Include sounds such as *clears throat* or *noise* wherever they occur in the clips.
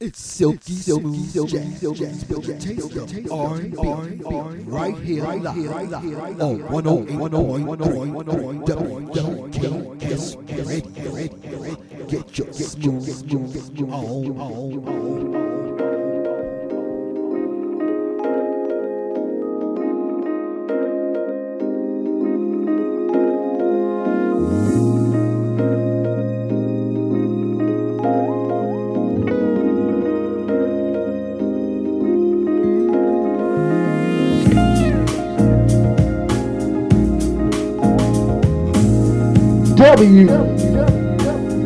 It's silky, silky, silky, silky, silky, taste of R&B, right here, right here, right here, on 108.1 WKS Radio. Get your smooth on. W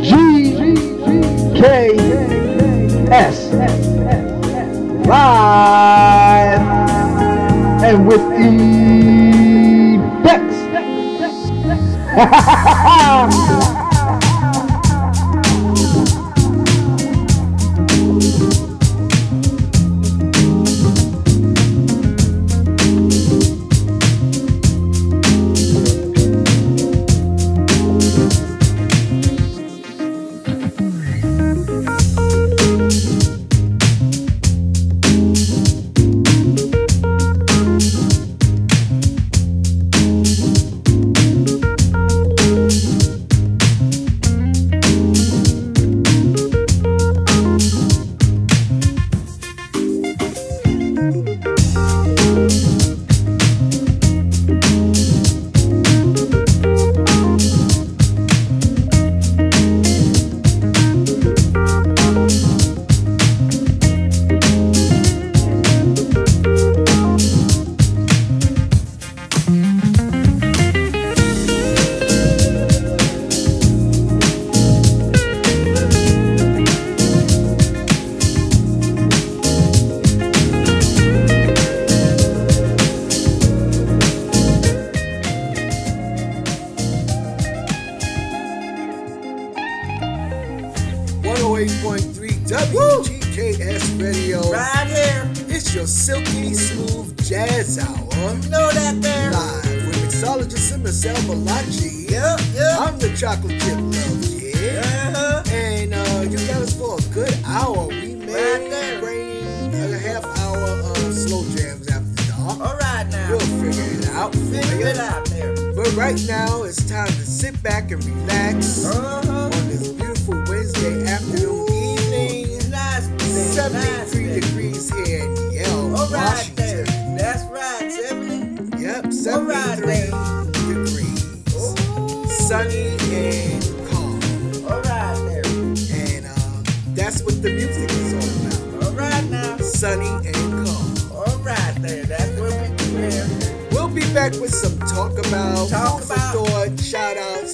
G K S. Live and with the Bex. *laughs*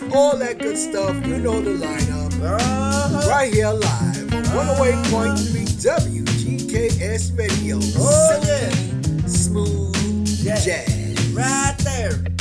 Podcast, all that good stuff. You know the lineup. Uh-huh. Right here live on uh-huh. 108.3 WGKS Radio. Oh, yeah. Smooth yeah. Jazz. Right there.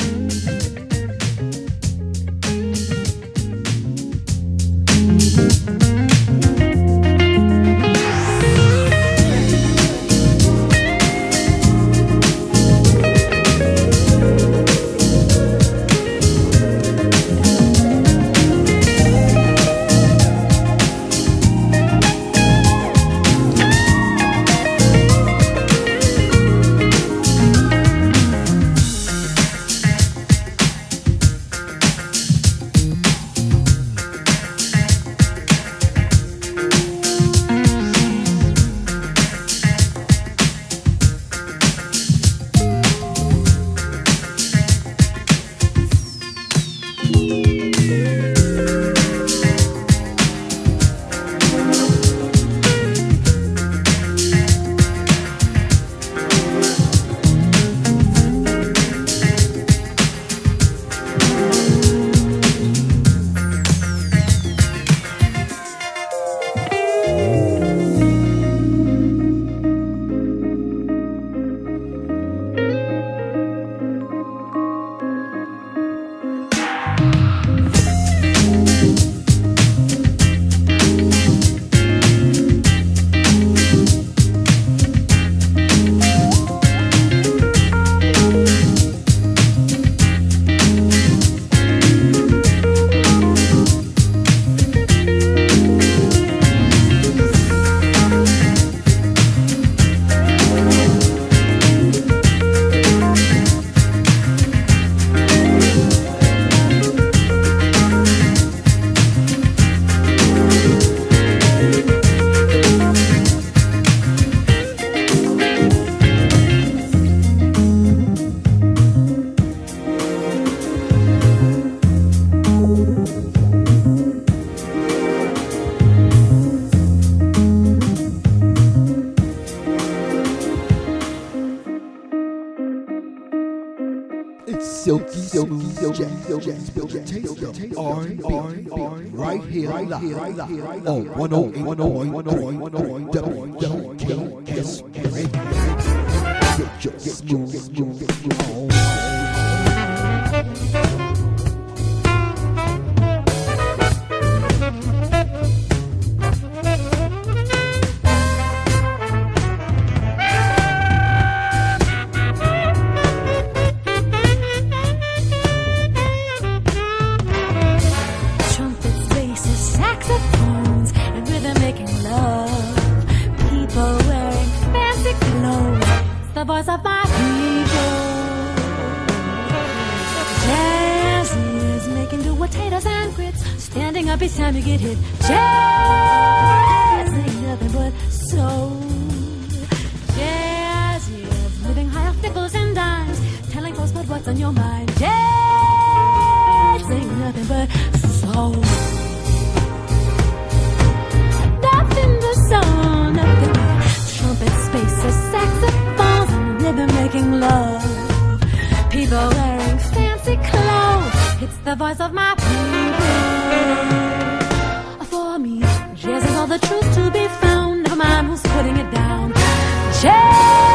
108, 108, 108, 108, 108, 108, 108, 108, the voice of my people. Jazz is making do potatoes and grits. Standing up each time you get hit. Jazz ain't nothing but soul. Jazz is living high off nickels and dimes. Telling folks about what's on your mind. Jazz ain't nothing but soul. Nothing but soul, nothing but trumpets, spaces, saxophones, and rhythm making love. People wearing fancy clothes. It's the voice of my people. For me, jazz is all the truth to be found. Never mind who's putting it down. Jazz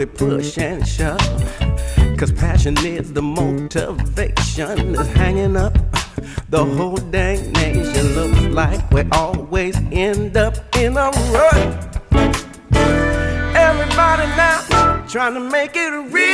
with push and shove. Cause passion is the motivation. Is hanging up The whole dang nation looks like we always end up in a rut. Everybody now trying to make it real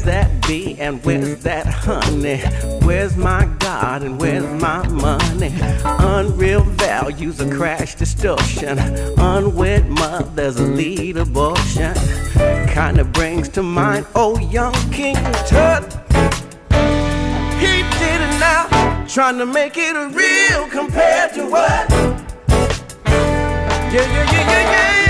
Where's that bee and where's that honey? Where's my God and where's my money? Unreal values, a crash distortion. Unwed mothers, a lead abortion. Kinda brings to mind old young King Tut. He did it now, trying to make it real compared to what? Yeah, yeah, yeah, yeah, yeah.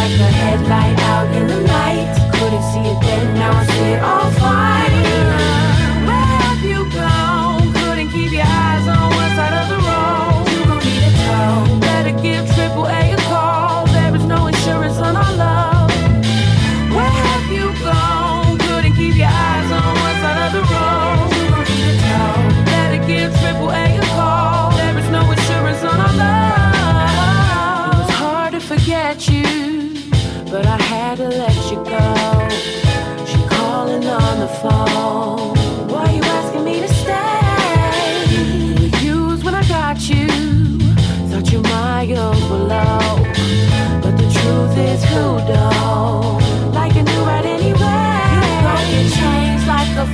Like the headlight out in the night. Couldn't see it then, now I see it all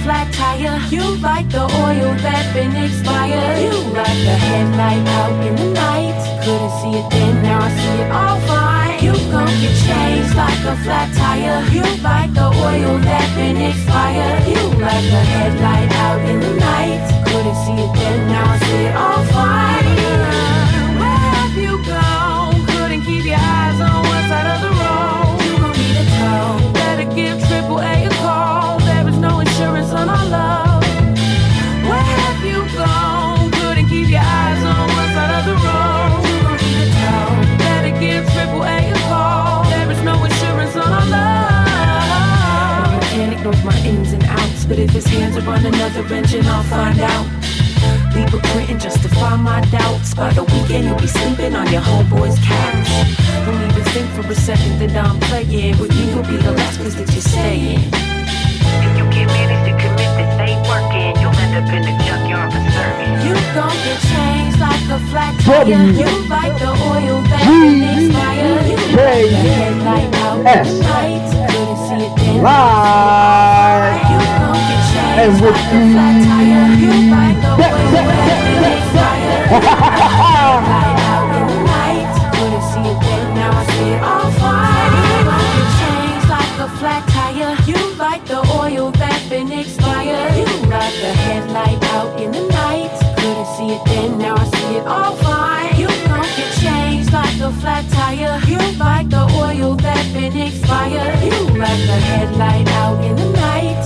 flat tire. You like the oil that been expired. You like the headlight out in the night. Couldn't see it then, now I see it all fine. You gon' get changed like a flat tire. You like the oil that been expired. You like the headlight out in the night. Couldn't see it then, now I see it all fine. But if his hands are on another engine, I'll find out. Leave a print and justify my doubts. By the weekend, you'll be sleeping on your homeboy's couch. Don't even think for a second that I'm playing. With me, you'll be the last place that you're staying. If you get managed to commit this ain't working, you'll end up in the junkyard for serving. You gon' get changed like a flat tire. You like the oil that been expired. You like the headlight out in the night. Couldn't see it then. Live and with like a flat tire. You like the oil that been expired. You like the headlight out in the night. Couldn't see it then, now I see it all fine. You gon' get changed like a flat tire. You like the oil that been expired. You like the headlight out in the night. Couldn't see it then, now I see it all fine. You gon' get changed like a flat tire. You like the oil that been expired. You like the headlight out in the night.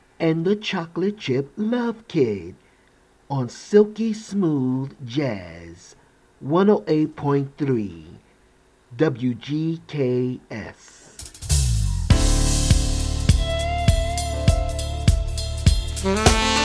and the Chocolate Chip Love Kid on Silky Smooth Jazz 108.3 WGKS. Thank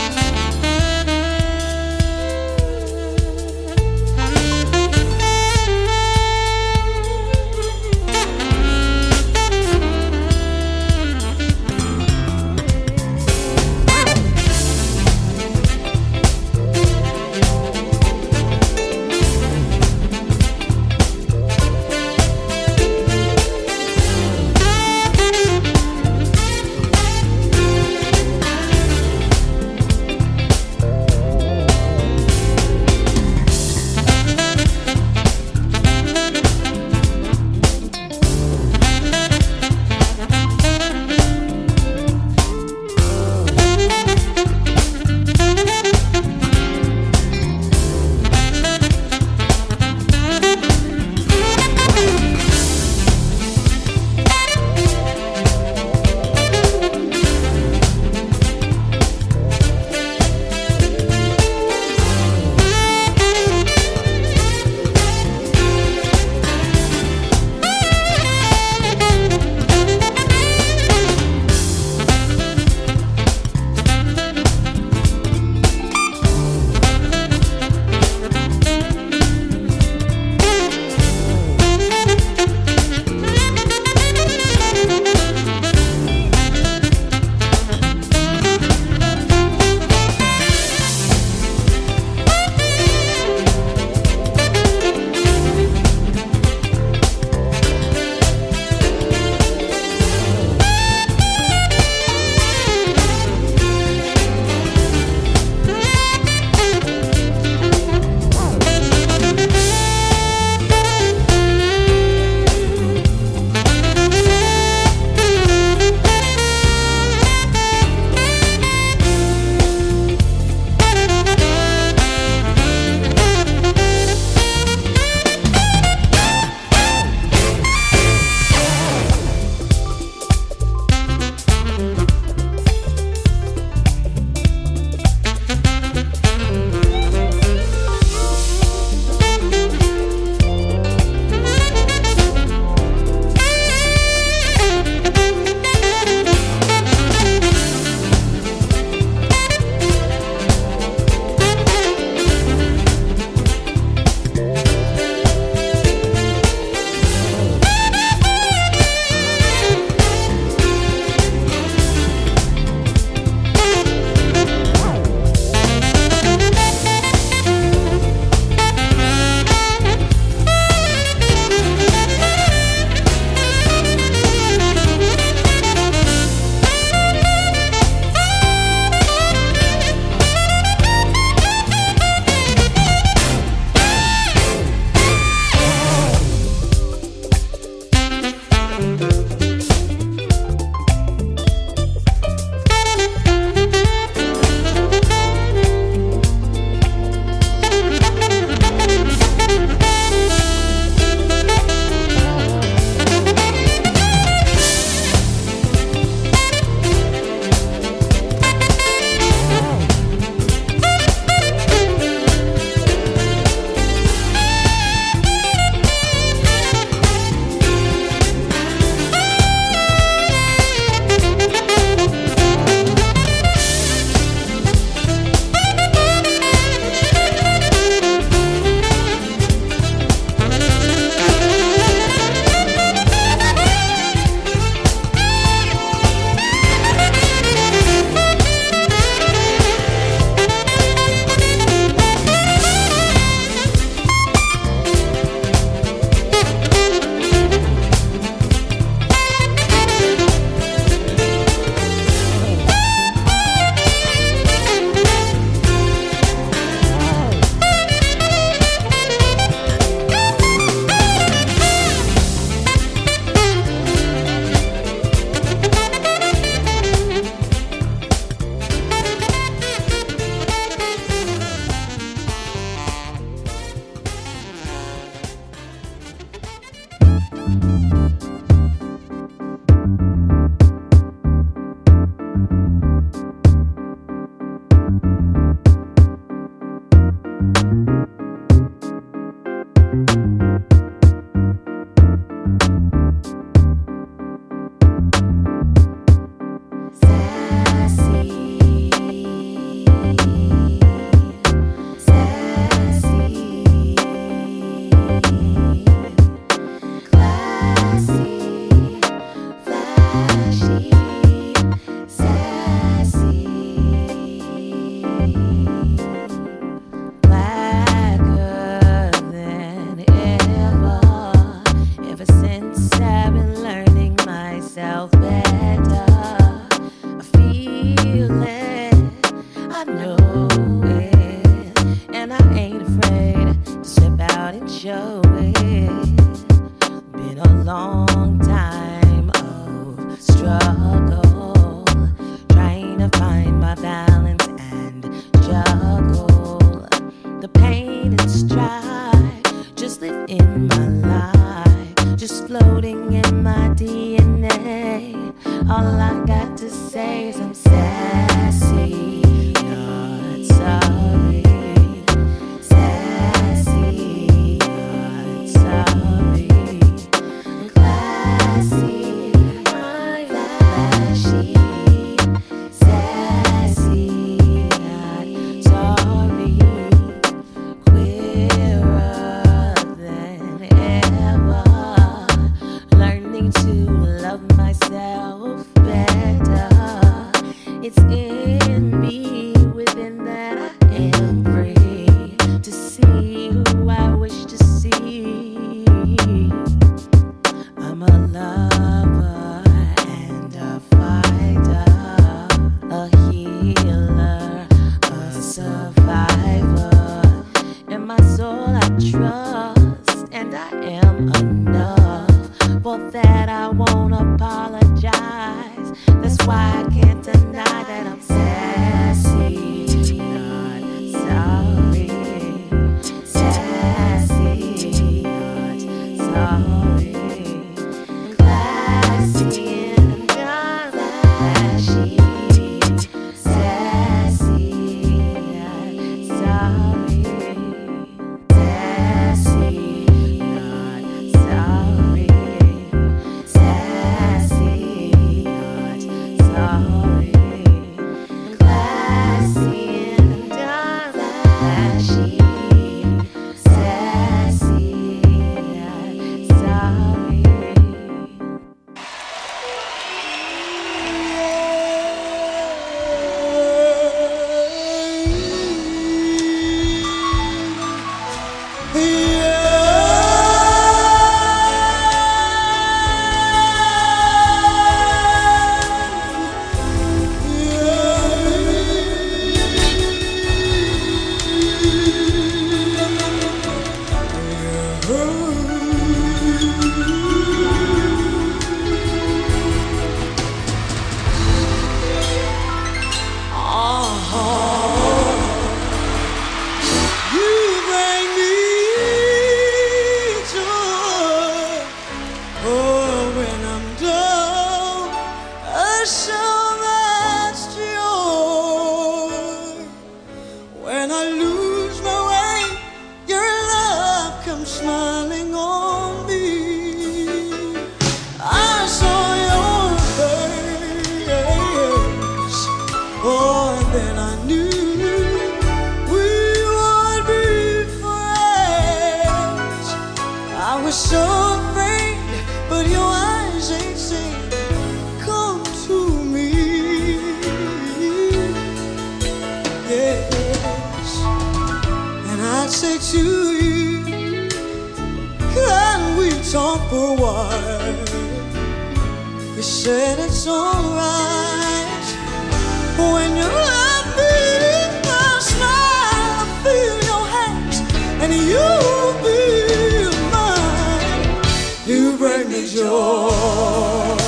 so afraid, but your eyes ain't say, Come to me. Yes, and I'd say to you, Can we talk for a while? You said it's alright when you're happy. I smile, I feel your hands, and you 说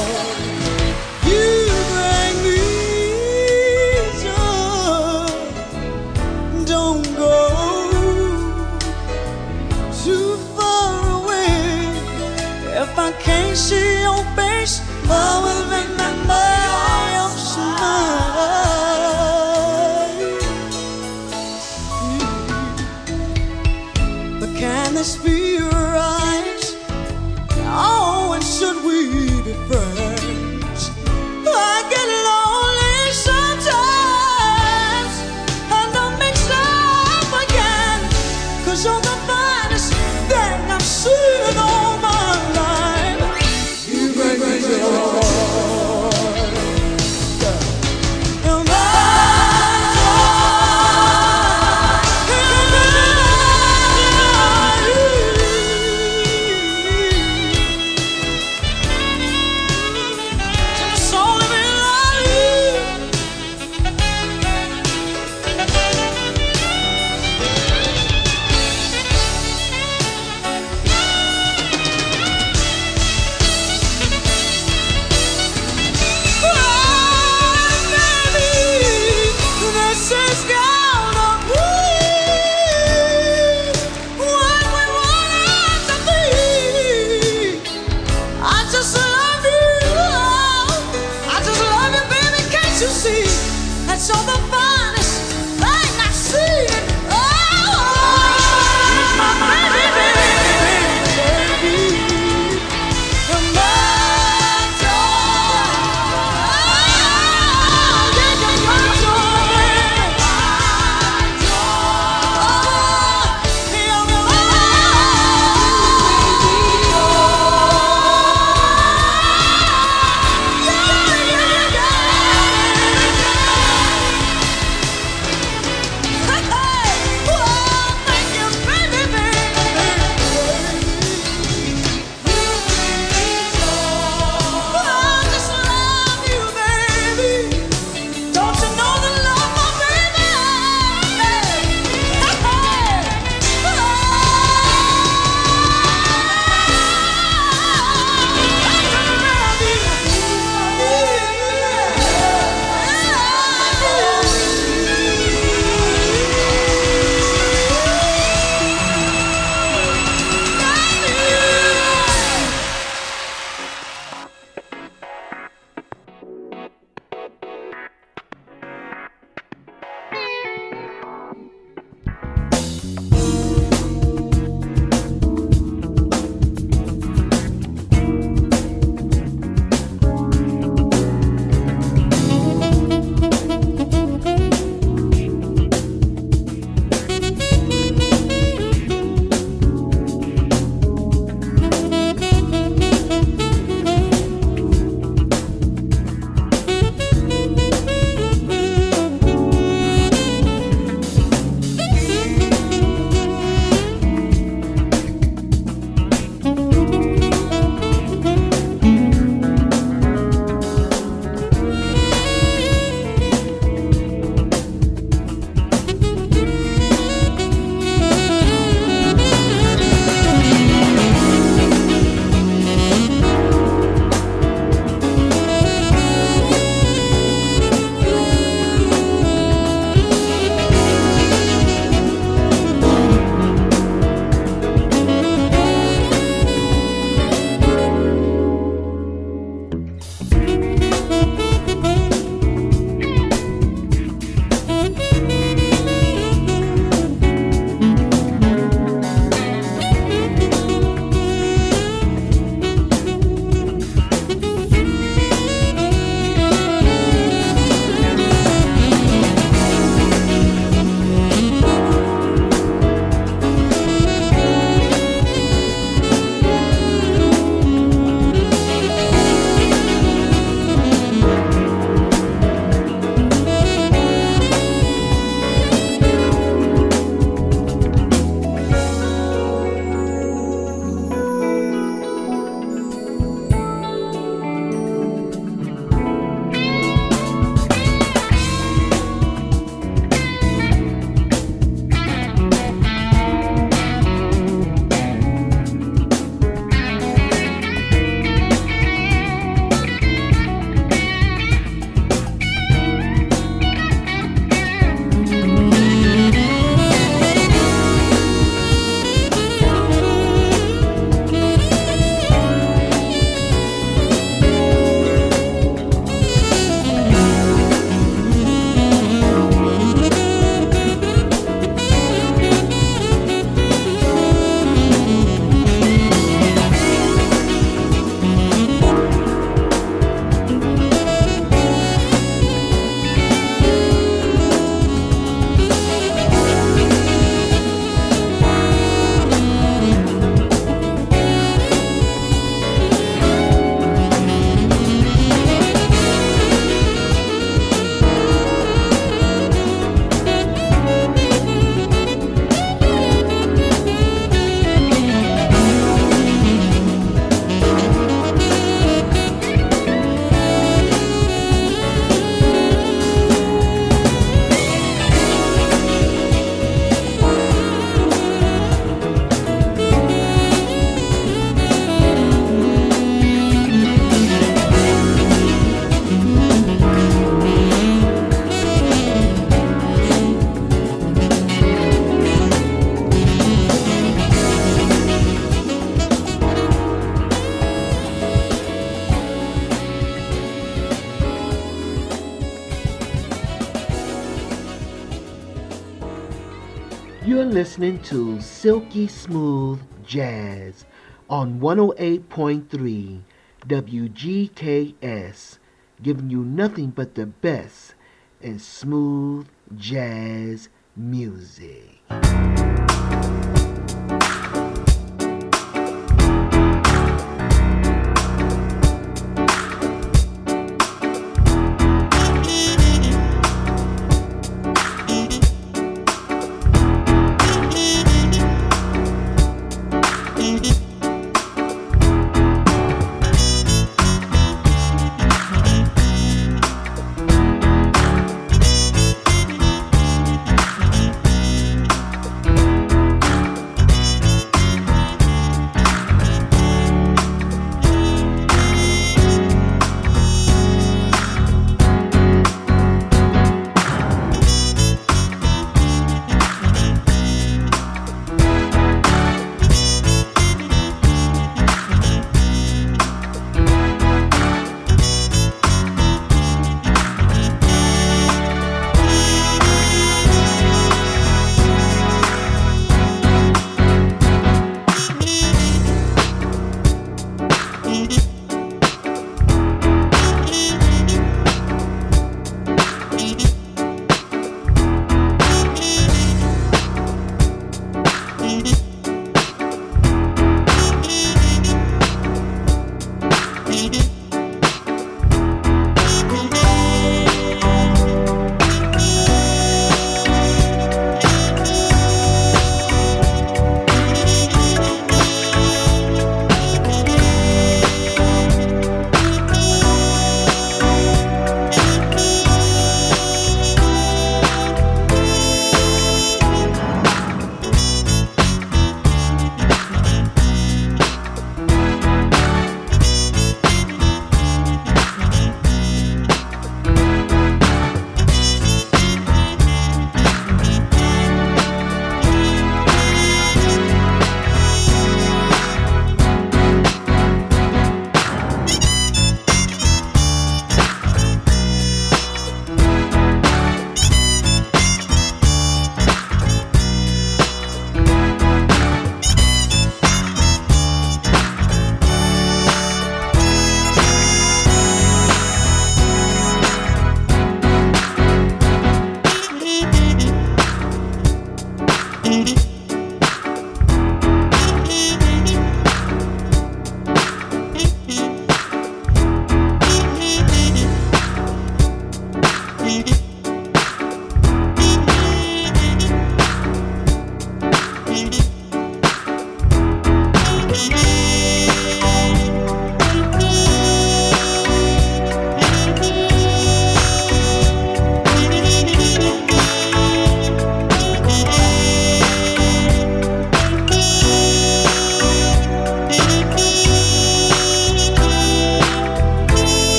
listening to Silky Smooth Jazz on 108.3 WGKS, giving you nothing but the best in smooth jazz music.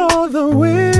all the way.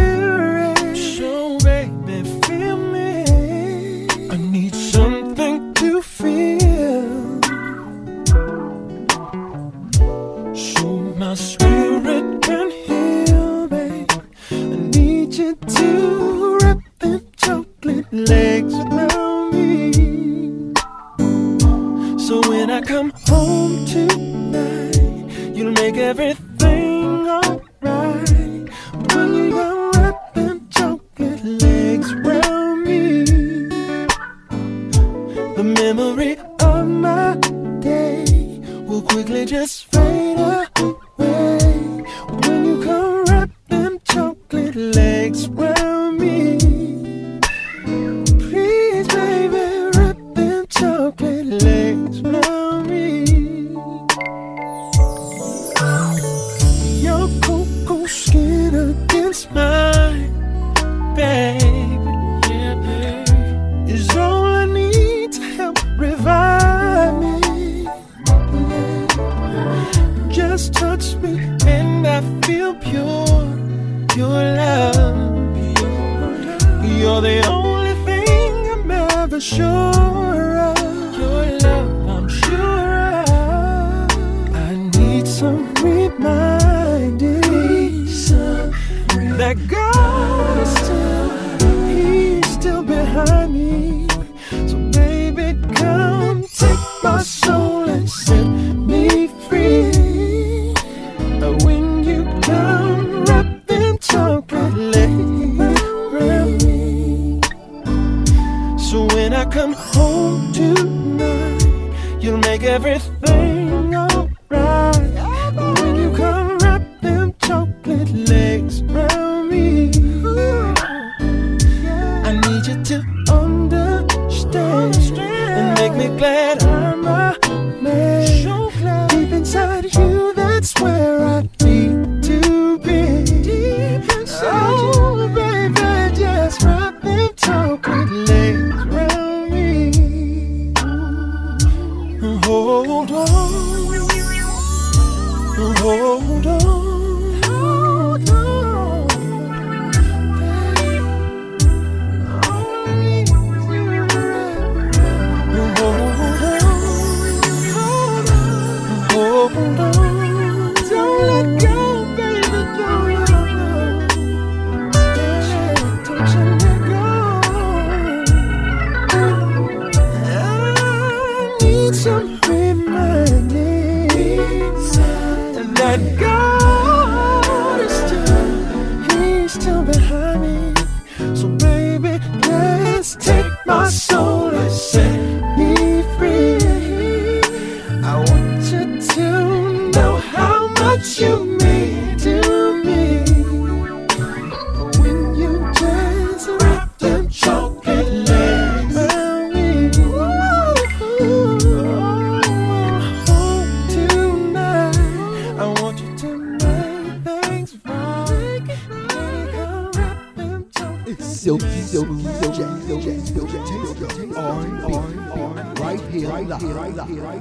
Healer.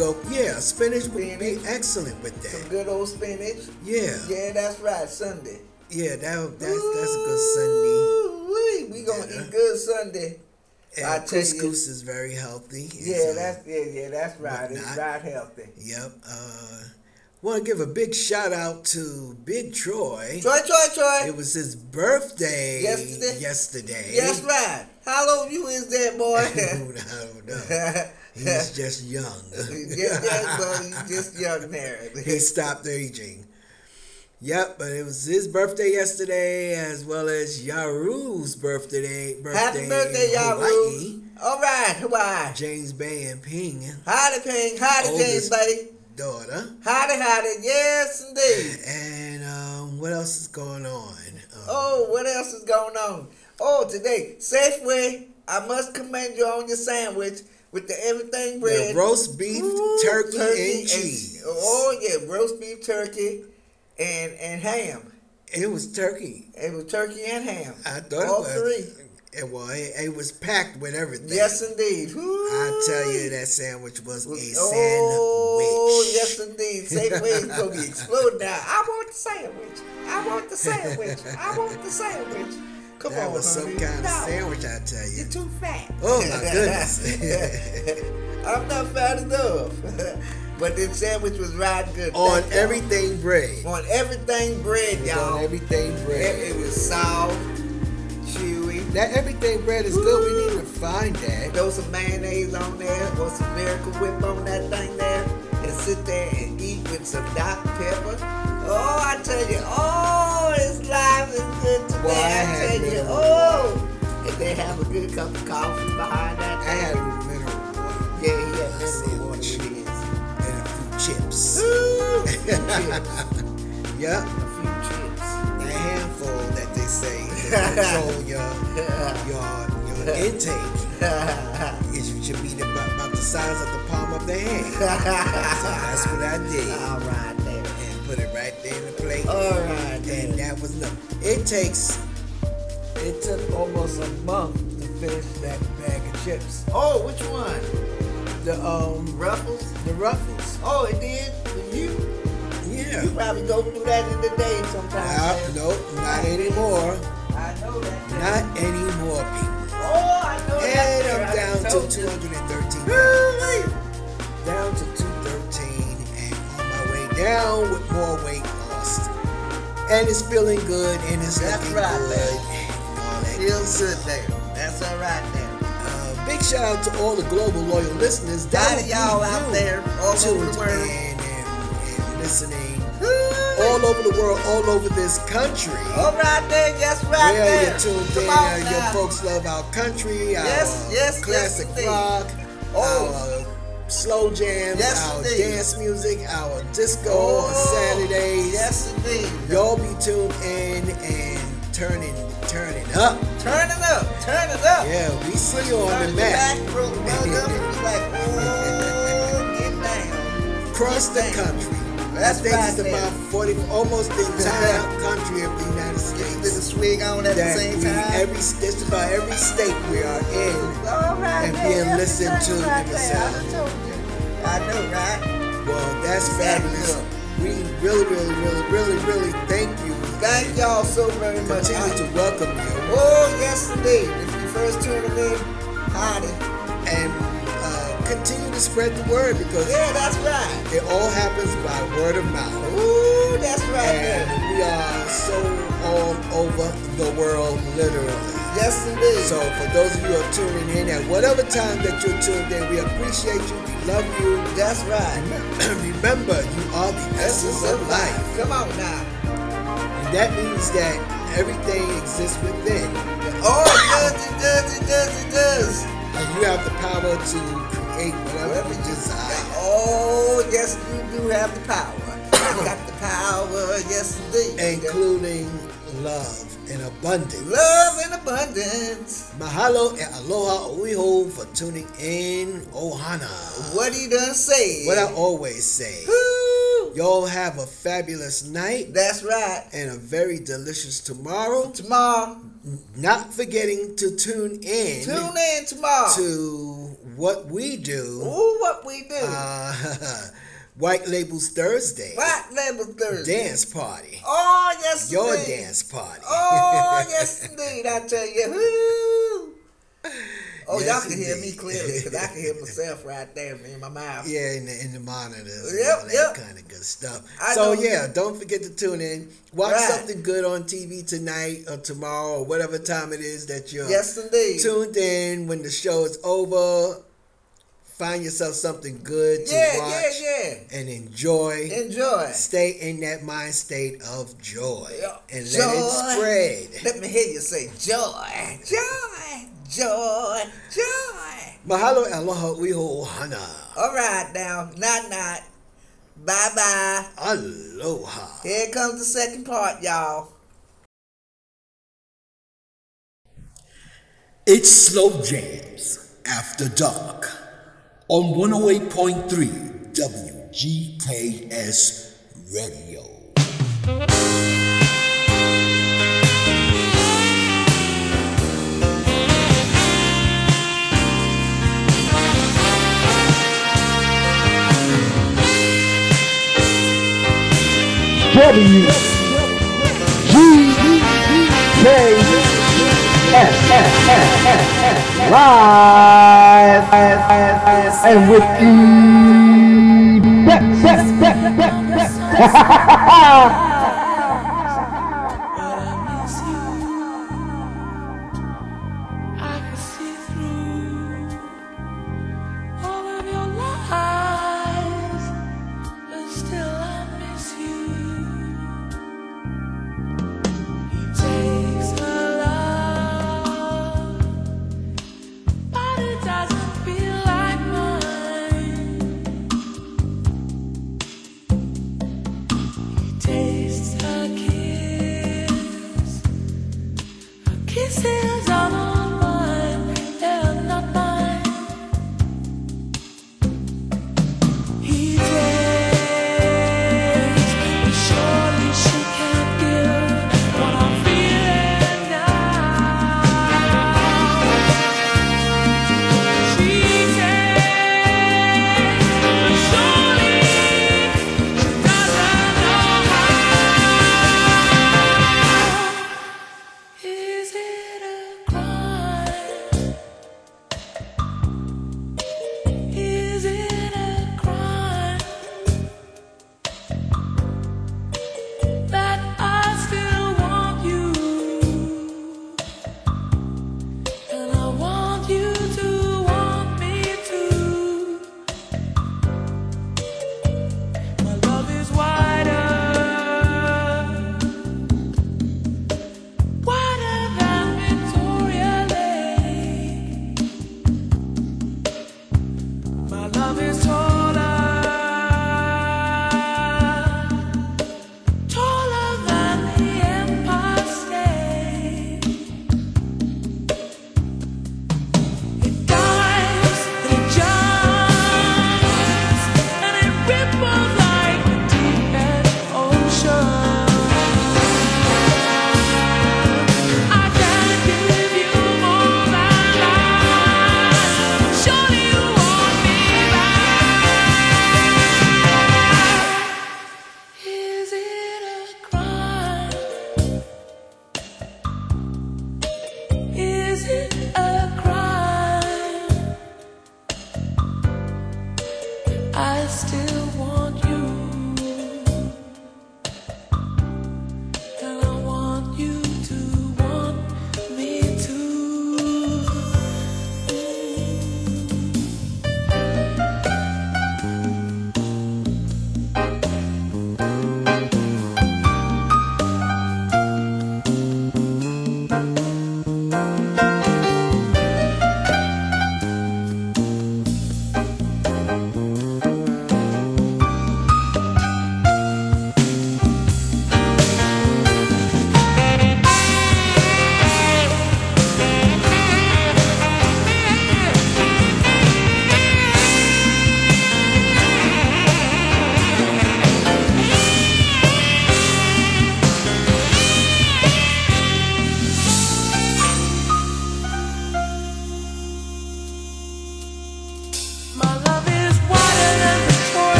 Go. Yeah, spinach would be excellent with that. some good old spinach. Yeah, Yeah, that's right, Sunday. yeah. That that's that's a good Sunday. We gonna Yeah. eat good Sunday. I And you. couscous is very healthy. Yeah, uh, that's yeah, yeah, that's right. It's right healthy. Yep. Uh, Want to give a big shout out to Big Troy. Troy, Troy, Troy. It was his birthday Yesterday? yesterday. That's right. How old you is that boy? *laughs* I don't know. *laughs* He's *laughs* just young. *laughs* yeah, yeah, but he's just young there. *laughs* he stopped aging. Yep, but it was his birthday yesterday, as well as Yaru's birthday. birthday Happy birthday. Hawaii. All right, Hawaii. James Bay and Ping, Howdy, Ping. Howdy, James, buddy. daughter. Howdy, howdy. Yes, indeed. And um, what else is going on? Um, Oh, what else is going on? Oh, today, Safeway, I must commend you on your sandwich with the everything bread. the roast beef, Ooh, turkey, and cheese. oh, yeah, roast beef, turkey, and, and ham. It was turkey. It was turkey and ham. I thought All it was. three. It, well, it, it was packed with everything. Yes, indeed. I tell you, that sandwich was a oh, sandwich. Oh, yes, indeed. Safeway is going to be *laughs* exploding now. I want the sandwich. I want the sandwich. I want the sandwich. Come that on, was some honey. kind of No, sandwich, I tell you. You're too fat. Oh my goodness! *laughs* I'm not fat enough. *laughs* but this sandwich was right good. on Thank y'all. everything bread. On everything bread, y'all. on everything bread. it was soft, chewy. That everything bread is good. We need to find that. Throw some mayonnaise on there or some Miracle Whip on that thing there and sit there and eat with some Dr. Pepper. Oh, I tell you, oh, this life is good today. I I, tell you, mineral oh. And they have a good cup of coffee behind that. I had a mineral water Yeah, yeah, I mineral water sandwich. with his. and a few chips. Ooh, a few *laughs* chips. Yep, A few chips. a handful that they say *laughs* control your your intake. It should be about, about the size of the palm of the hand. So *laughs* that's what I did. All right, there. and put it right there in the plate. All right, and then. that was enough. It takes. It took almost a month to finish that bag of chips. Oh, which one? The um Ruffles? the ruffles. Oh, it did? For you? Yeah. You probably go through that in the day sometimes. Uh, nope, not anymore. I know that. Not anymore, people. Oh, I know. And. I'm down to 213 pounds. Down to 213, and on my way down with more weight lost. And it's feeling good and it's That's looking right, good. man. and Feels good there. That's all right there. Uh, big shout out to all the global loyal listeners. That y'all out there all over the world. in and, and listening all over the world, all over this country. All right there, yes, right yeah, there. you're tuned Come in. on Uh, your folks love our country, our Yes, yes, classic yes, rock, Oh. our slow jams, Yes, our indeed. dance music, our disco Oh, on Saturdays. Yes, indeed. Y'all be tuned in and turning, turning up. Turn it up, turn it up. Yeah, we see you on the map. back, roll it up, and be like, oh, get down. across the down. country. That's I think right about 40, almost the entire country of the United Get the States. swing on at the same we, time. every, just about every state we are in All right, and being that's the listened to right in the sound. I. I know, right? Well, that's fabulous. We really, really, really, really, really thank you. Thank y'all so very much. Continue to welcome you Oh, yes, indeed. If you first turn it in, howdy. and continue to spread the word because Yeah, that's right. it all happens by word of mouth. Ooh, that's right And we are so all over the world, literally. Yes, indeed. So for those of you who are tuning in at whatever time that you're tuned in, we appreciate you. We love you. that's right. *clears throat* Remember, you are the essence of life. Come on now. And that means that everything exists within. Oh, it does, it does, it does, it does. And you have the power to whatever you desire. Oh, yes, you do have the power. You got the power, yes, indeed. Including love and abundance. Love and abundance. Mahalo and aloha oiho for tuning in. Ohana. What he done say? What I always say. Woo. Y'all have a fabulous night That's right. and a very delicious tomorrow. Tomorrow, Not forgetting to tune in tune in tomorrow. to what we do. Ooh, what we do. Uh, *laughs* White Labels Thursday. White Labels Thursday. Dance party. Oh, yes, Your indeed. dance party. Oh, yes, *laughs* indeed. I tell you. Woo. Oh, Yes, y'all can hear me clearly because I can hear *laughs* myself right there in my mouth. Yeah, in the, in the monitors Yep, and all that yep. kind of good stuff. I so yeah, don't forget to tune in. Watch Right. something good on TV tonight or tomorrow or whatever time it is that you're Yes, indeed. tuned in. When the show is over, find yourself something good to yeah, watch yeah, and enjoy. Enjoy. Stay in that mind state of joy Yeah. and Joy. let it spread. Let me hear you say joy, *laughs* joy, joy, joy. Mahalo aloha uiho ohana. All right, now, night, night. Bye, bye. Aloha. Here comes the second part, y'all. It's Slow Jams After Dark on 108.3 WGKS Radio. W G K S live and with E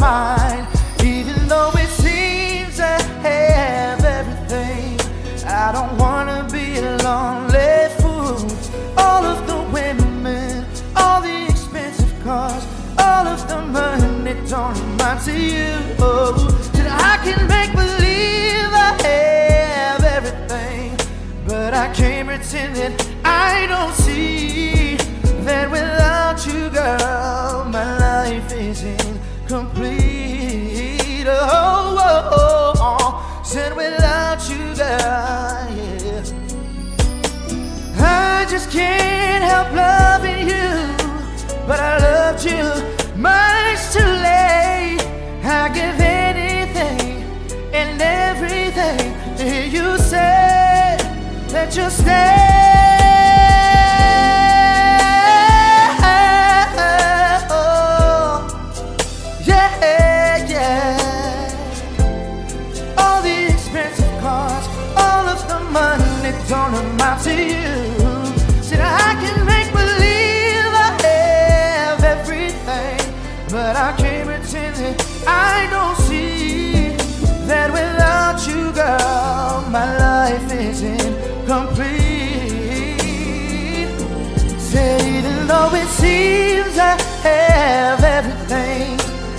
were. Even though it seems I have everything, I don't wanna be a lonely fool. All of the women, all the expensive cars, all of the money don't amount to you. Oh, that I can make believe I have everything, but I can't pretend that I don't see that without you, girl, without you, girl, yeah. I just can't help loving you, but I loved you much too late. I give anything and everything to hear you say that you'll stay.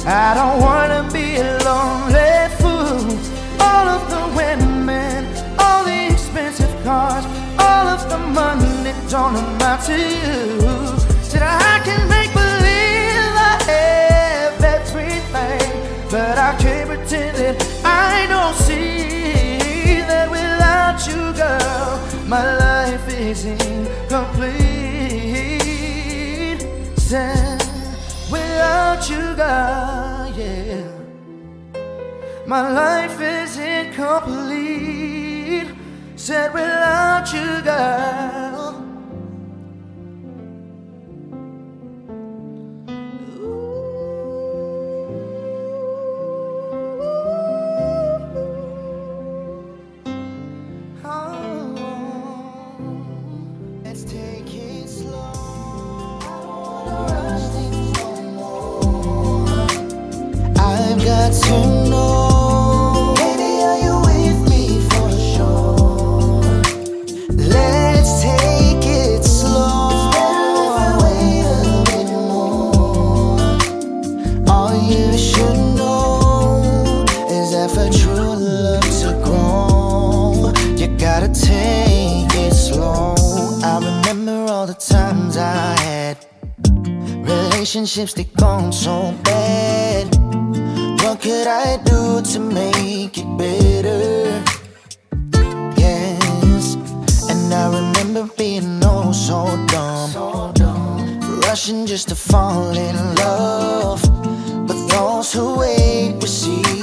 I don't wanna be a lonely fool. All of the women, all the expensive cars, all of the money don't amount to you. Said I can make believe I have everything, but I can't pretend that I don't see that without you, girl, my life is incomplete. Said without you, girl, yeah. My life is incomplete. Said without you, girl. Relationships that gone so bad. What could I do to make it better? Yes, and I remember being oh so dumb, rushing just to fall in love. But those who wait receive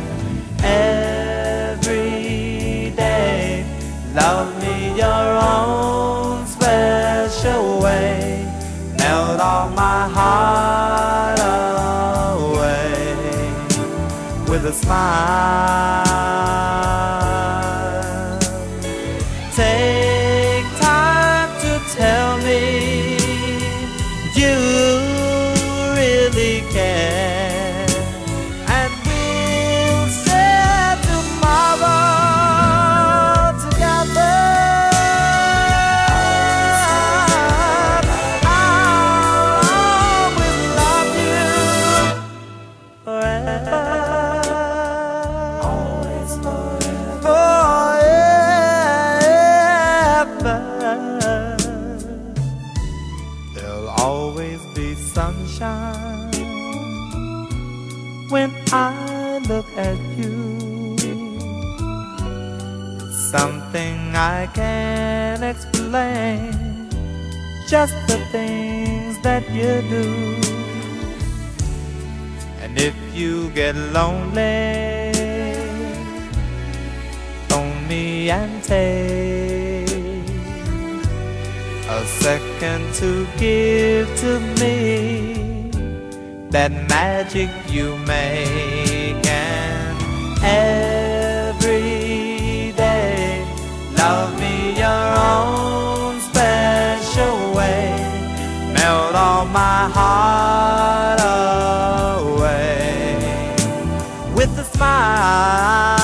every day. Love me your own special way. Melt all my heart away with a smile. just the things that you do. And if you get lonely, phone me and take a second to give to me that magic you make and Ah.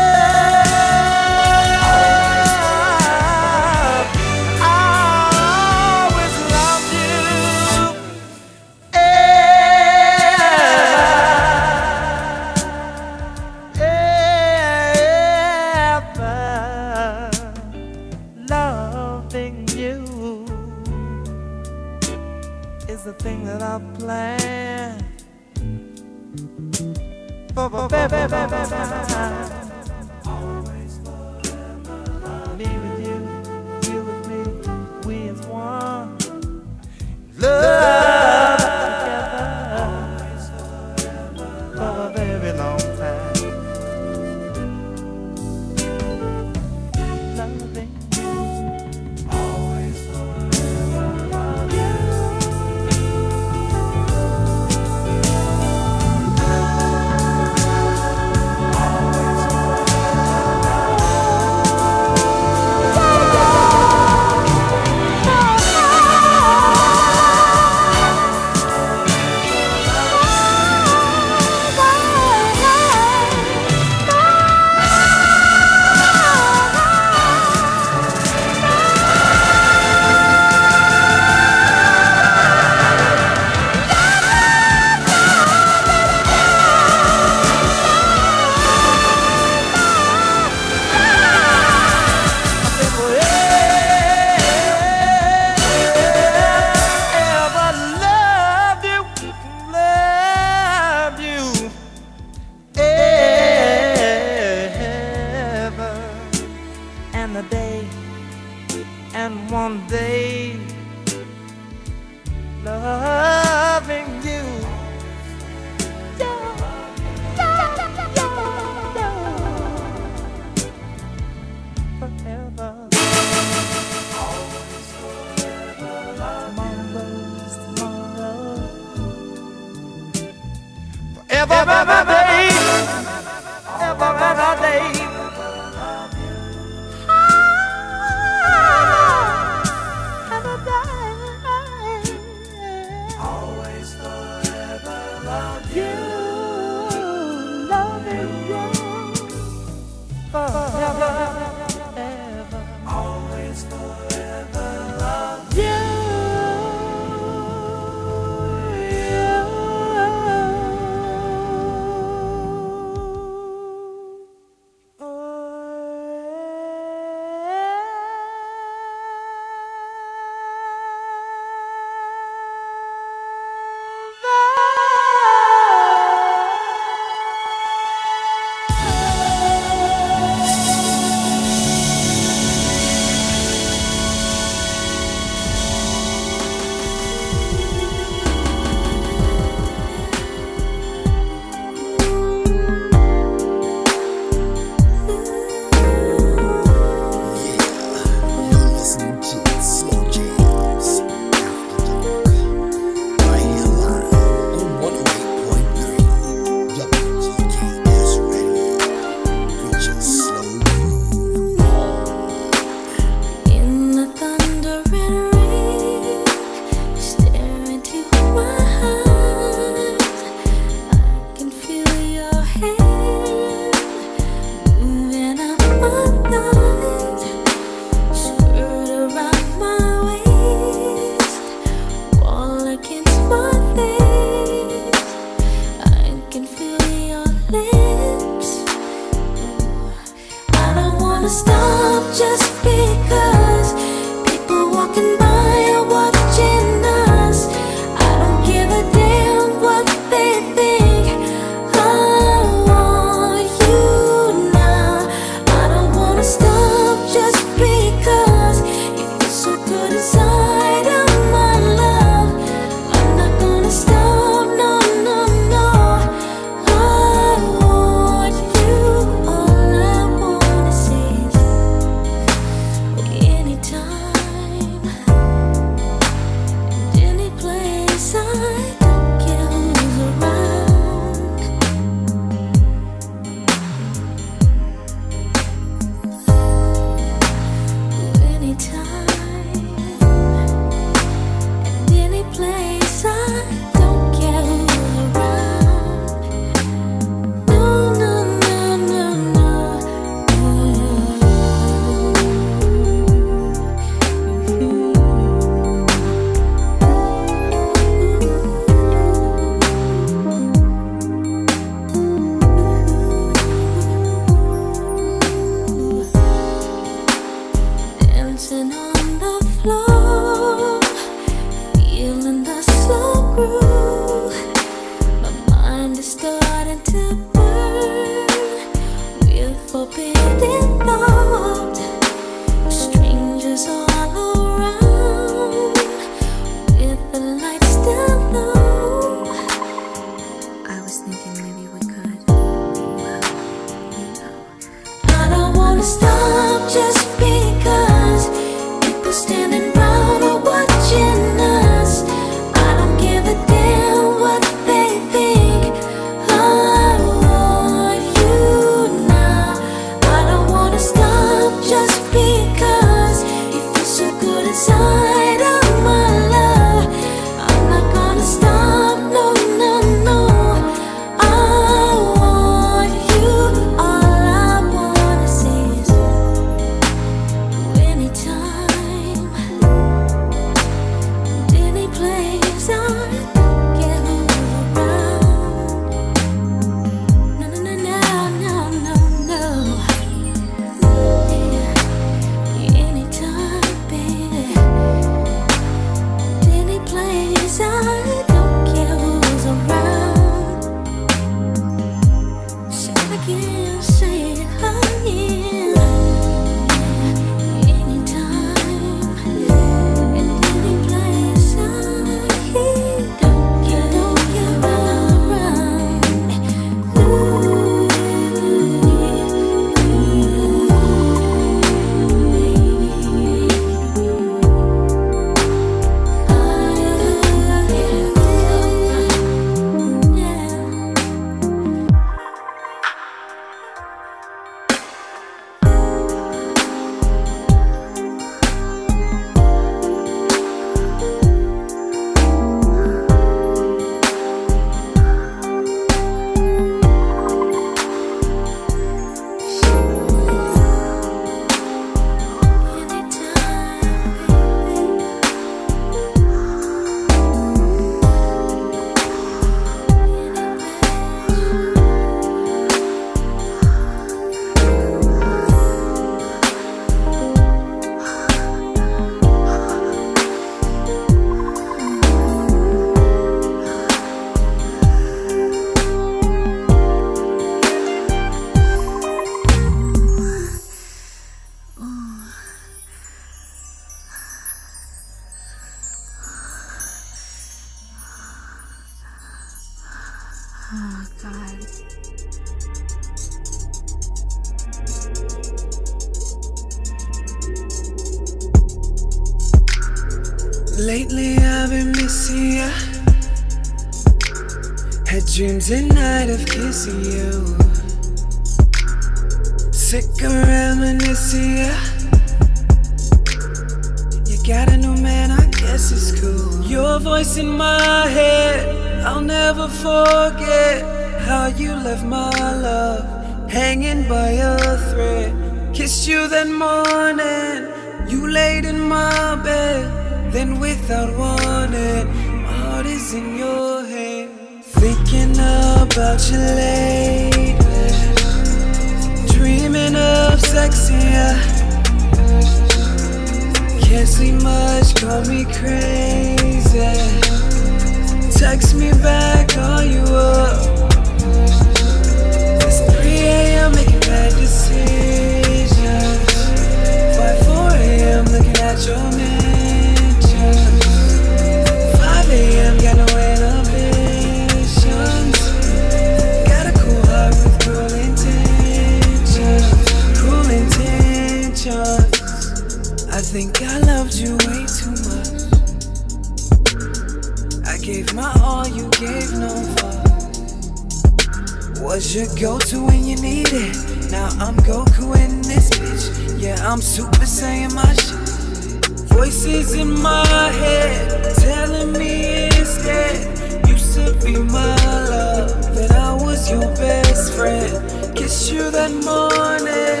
miss you that morning.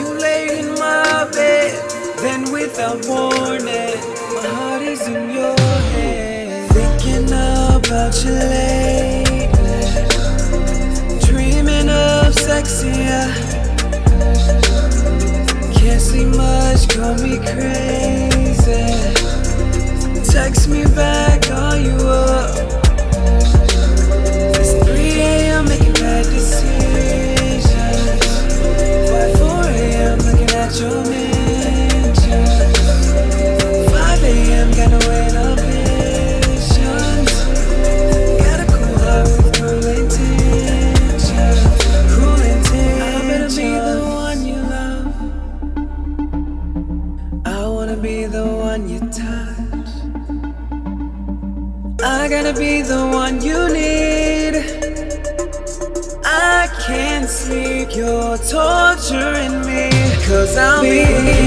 You laid in my bed, then without warning, my heart is in your head. Thinking about you lately, dreaming of sexier. Can't see much, call me crazy. Text me back. Be the one you need. I can't sleep, you're torturing me. Cause I'll be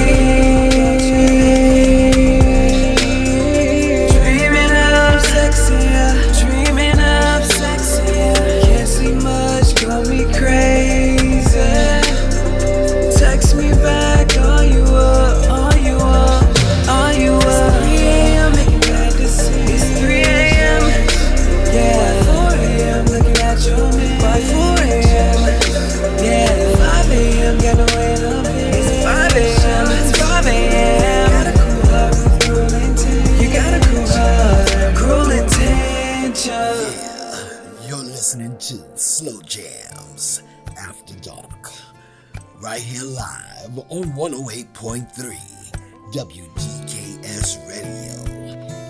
108.3 WGKS Radio.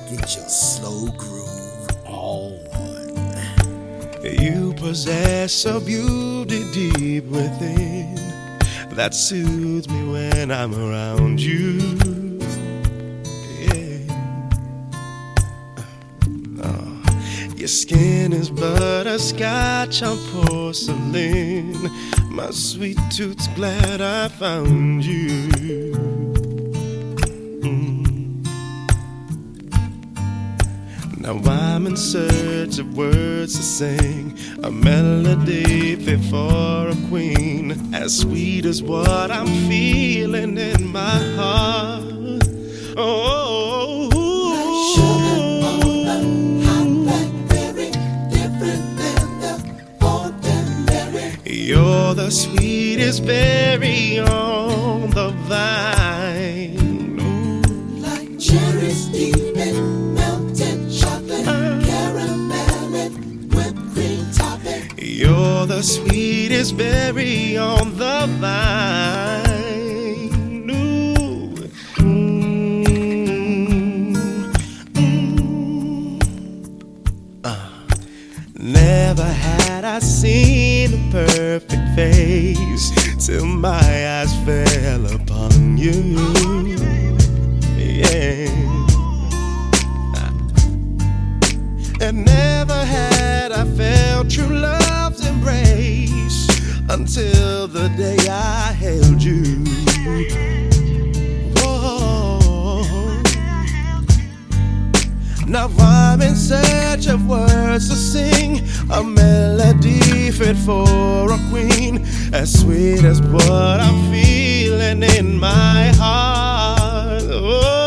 Get your slow groove all on. You possess a beauty deep within that soothes me when I'm around you. Yeah. Oh, Your skin is butterscotch, I'm porcelain. My sweet tooth's glad I found you. A melody for a queen, as sweet as what I'm feeling I seen a perfect face till my eyes fell upon you. Yeah. And never had I felt true love's embrace until the day I held you. I'm in search of words to sing, a melody fit for a queen, as sweet as what I'm feeling in my heart. Oh,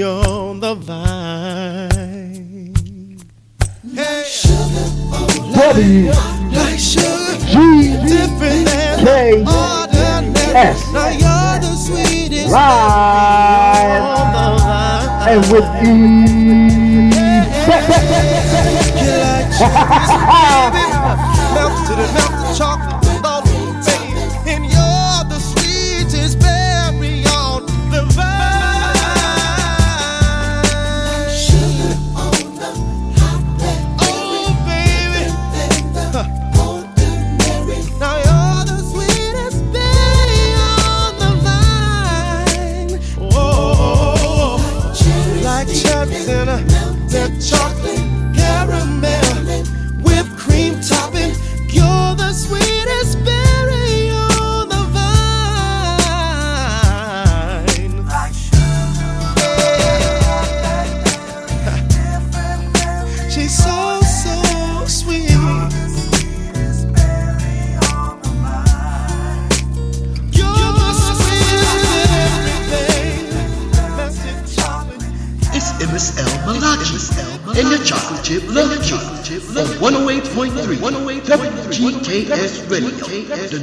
berry on the vine. Hey. W Like sugar, G different than K ordinary. S. Now you're the sweetest live and with E.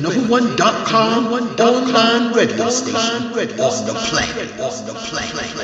number one dot com online radio station on the planet. On the planet.